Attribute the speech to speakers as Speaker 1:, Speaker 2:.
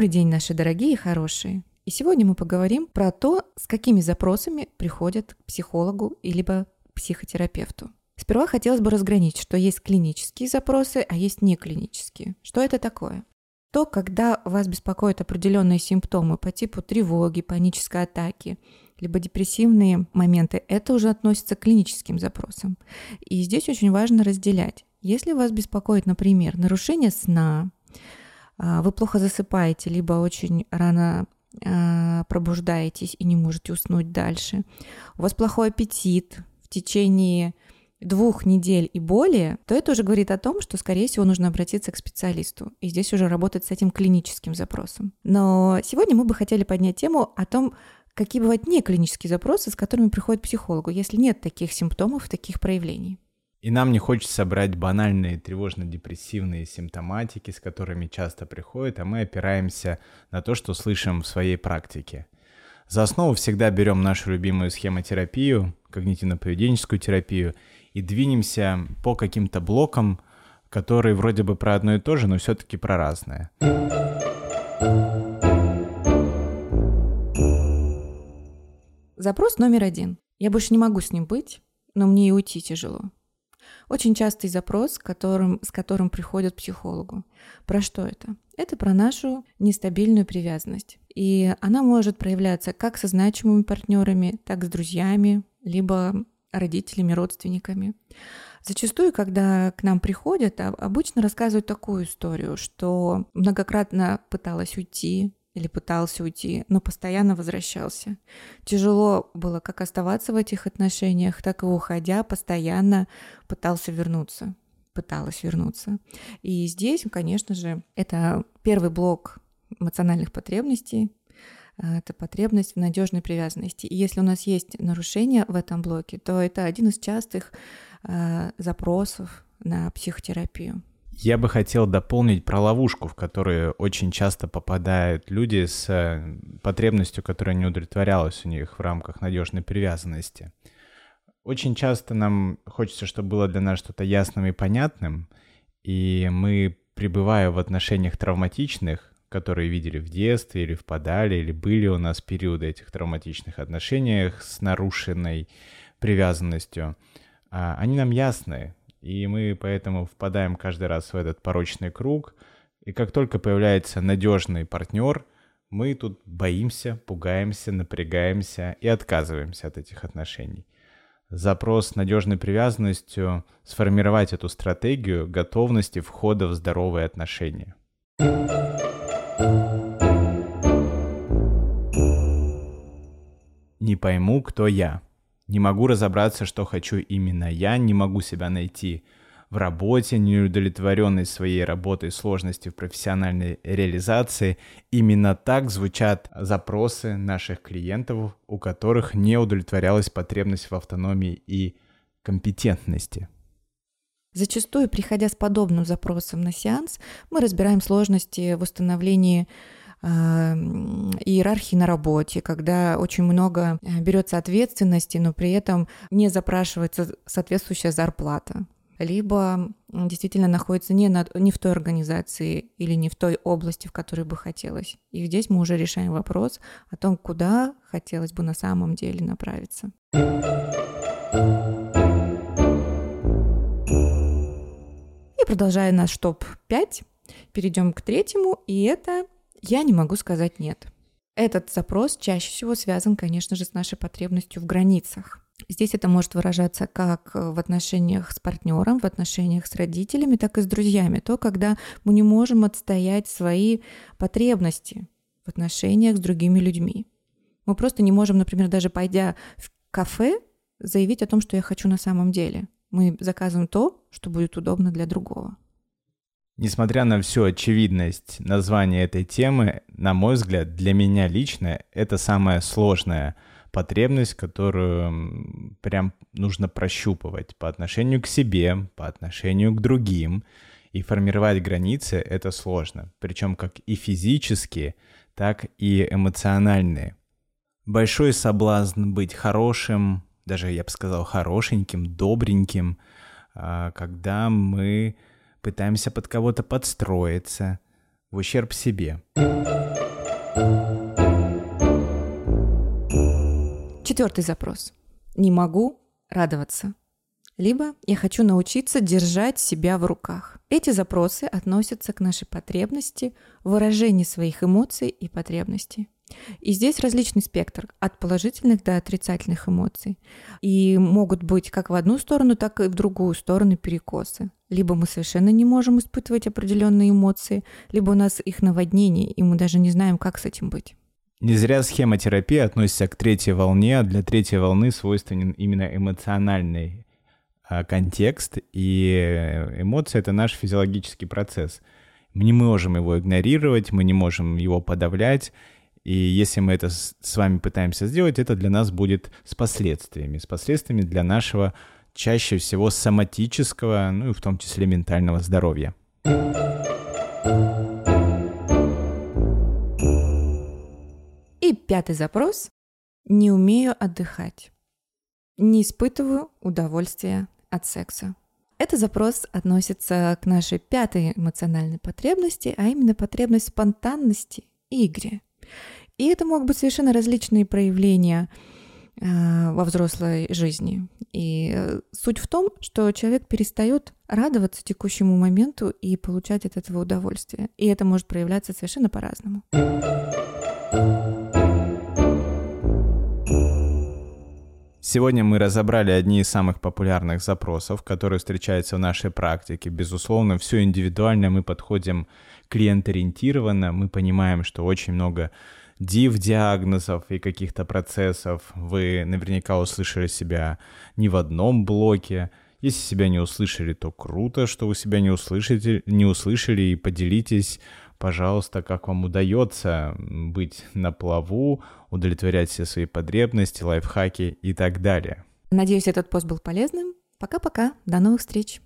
Speaker 1: Добрый день, наши дорогие и хорошие. И сегодня мы поговорим про то, с какими запросами приходят к психологу или психотерапевту. Сперва хотелось бы разграничить, что есть клинические запросы, а есть неклинические. Что это такое? То, когда вас беспокоят определенные симптомы по типу тревоги, панической атаки, либо депрессивные моменты, это уже относится к клиническим запросам. И здесь очень важно разделять. Если вас беспокоит, например, нарушение сна, вы плохо засыпаете, либо очень рано а, пробуждаетесь и не можете уснуть дальше, у вас плохой аппетит в течение двух недель и более, то это уже говорит о том, что, скорее всего, нужно обратиться к специалисту. И здесь уже работать с этим клиническим запросом. Но сегодня мы бы хотели поднять тему о том, какие бывают неклинические запросы, с которыми приходит психологу, если нет таких симптомов, таких проявлений.
Speaker 2: И нам не хочется брать банальные тревожно-депрессивные симптоматики, с которыми часто приходят, а мы опираемся на то, что слышим в своей практике. За основу всегда берем нашу любимую схемотерапию, когнитивно-поведенческую терапию, и двинемся по каким-то блокам, которые вроде бы про одно и то же, но все-таки про разное.
Speaker 1: Запрос номер один. Я больше не могу с ним быть, но мне и уйти тяжело. Очень частый запрос, которым, с которым приходят к психологу. Про что это? Это про нашу нестабильную привязанность. И она может проявляться как со значимыми партнерами, так с друзьями, либо родителями, родственниками. Зачастую, когда к нам приходят, обычно рассказывают такую историю, что многократно пыталась уйти, или пытался уйти, но постоянно возвращался. Тяжело было как оставаться в этих отношениях, так и уходя, постоянно пытался вернуться, пыталась вернуться. И здесь, конечно же, это первый блок эмоциональных потребностей, э, это потребность в надежной привязанности. И если у нас есть нарушения в этом блоке, то это один из частых э, запросов на психотерапию.
Speaker 2: Я бы хотел дополнить про ловушку, в которую очень часто попадают люди с э, потребностью, которая не удовлетворялась у них в рамках надежной привязанности. Очень часто нам хочется, чтобы было для нас что-то ясным и понятным, и мы, пребывая в отношениях травматичных, которые видели в детстве или впадали, или были у нас периоды этих травматичных отношениях с нарушенной привязанностью, а, они нам ясны, и мы поэтому впадаем каждый раз в этот порочный круг. И как только появляется надежный партнер, мы тут боимся, пугаемся, напрягаемся и отказываемся от этих отношений. Запрос с надежной привязанностью — сформировать эту стратегию готовности входа в здоровые отношения. Не пойму, кто я. Не могу разобраться, что хочу именно я, не могу себя найти в работе, неудовлетворенность своей работой, сложности в профессиональной реализации. Именно так звучат запросы наших клиентов, у которых не удовлетворялась потребность в автономии и компетентности.
Speaker 1: Зачастую, приходя с подобным запросом на сеанс, мы разбираем сложности в установлении иерархии на работе, когда очень много э, берется ответственности, но при этом не запрашивается соответствующая зарплата либо действительно находится не, на, не в той организации или не в той области, в которой бы хотелось. И здесь мы уже решаем вопрос о том, куда хотелось бы на самом деле направиться. И продолжая наш топ-5, перейдем к третьему, и это я не могу сказать «нет». Этот запрос чаще всего связан, конечно же, с нашей потребностью в границах. Здесь это может выражаться как в отношениях с партнером, в отношениях с родителями, так и с друзьями. То, когда мы не можем отстоять свои потребности в отношениях с другими людьми. Мы просто не можем, например, даже пойдя в кафе, заявить о том, что я хочу на самом деле. Мы заказываем то, что будет удобно для другого.
Speaker 2: Несмотря на всю очевидность названия этой темы, на мой взгляд, для меня лично это самая сложная потребность, которую прям нужно прощупывать по отношению к себе, по отношению к другим. И формировать границы — это сложно, причем как и физические, так и эмоциональные. Большой соблазн быть хорошим, даже я бы сказал хорошеньким, добреньким, а, когда мы пытаемся под кого-то подстроиться в ущерб себе.
Speaker 1: Четвертый запрос. Не могу радоваться. Либо я хочу научиться держать себя в руках. Эти запросы относятся к нашей потребности в выражении своих эмоций и потребностей. И здесь различный спектр от положительных до отрицательных эмоций. И могут быть как в одну сторону, так и в другую сторону перекосы. Либо мы совершенно не можем испытывать определенные эмоции, либо у нас их наводнение, и мы даже не знаем, как с этим быть.
Speaker 2: Не зря схемотерапия относится к третьей волне, а для третьей волны свойственен именно эмоциональный а, контекст, и эмоции — это наш физиологический процесс. Мы не можем его игнорировать, мы не можем его подавлять, и если мы это с вами пытаемся сделать, это для нас будет с последствиями. С последствиями для нашего чаще всего соматического, ну и в том числе ментального здоровья.
Speaker 1: И пятый запрос. Не умею отдыхать. Не испытываю удовольствия от секса. Этот запрос относится к нашей пятой эмоциональной потребности, а именно потребность спонтанности и игре. И это могут быть совершенно различные проявления во взрослой жизни. И э, суть в том, что человек перестает радоваться текущему моменту и получать от этого удовольствие. И это может проявляться совершенно по-разному.
Speaker 2: Сегодня мы разобрали одни из самых популярных запросов, которые встречаются в нашей практике. Безусловно, все индивидуально, мы подходим клиент-ориентированно, мы понимаем, что очень много див-диагнозов и каких-то процессов. Вы наверняка услышали себя не в одном блоке. Если себя не услышали, то круто, что вы себя не, услышите, не услышали, и поделитесь, пожалуйста, как вам удается быть на плаву, удовлетворять все свои потребности, лайфхаки и так далее.
Speaker 1: Надеюсь, этот пост был полезным. Пока-пока, до новых встреч.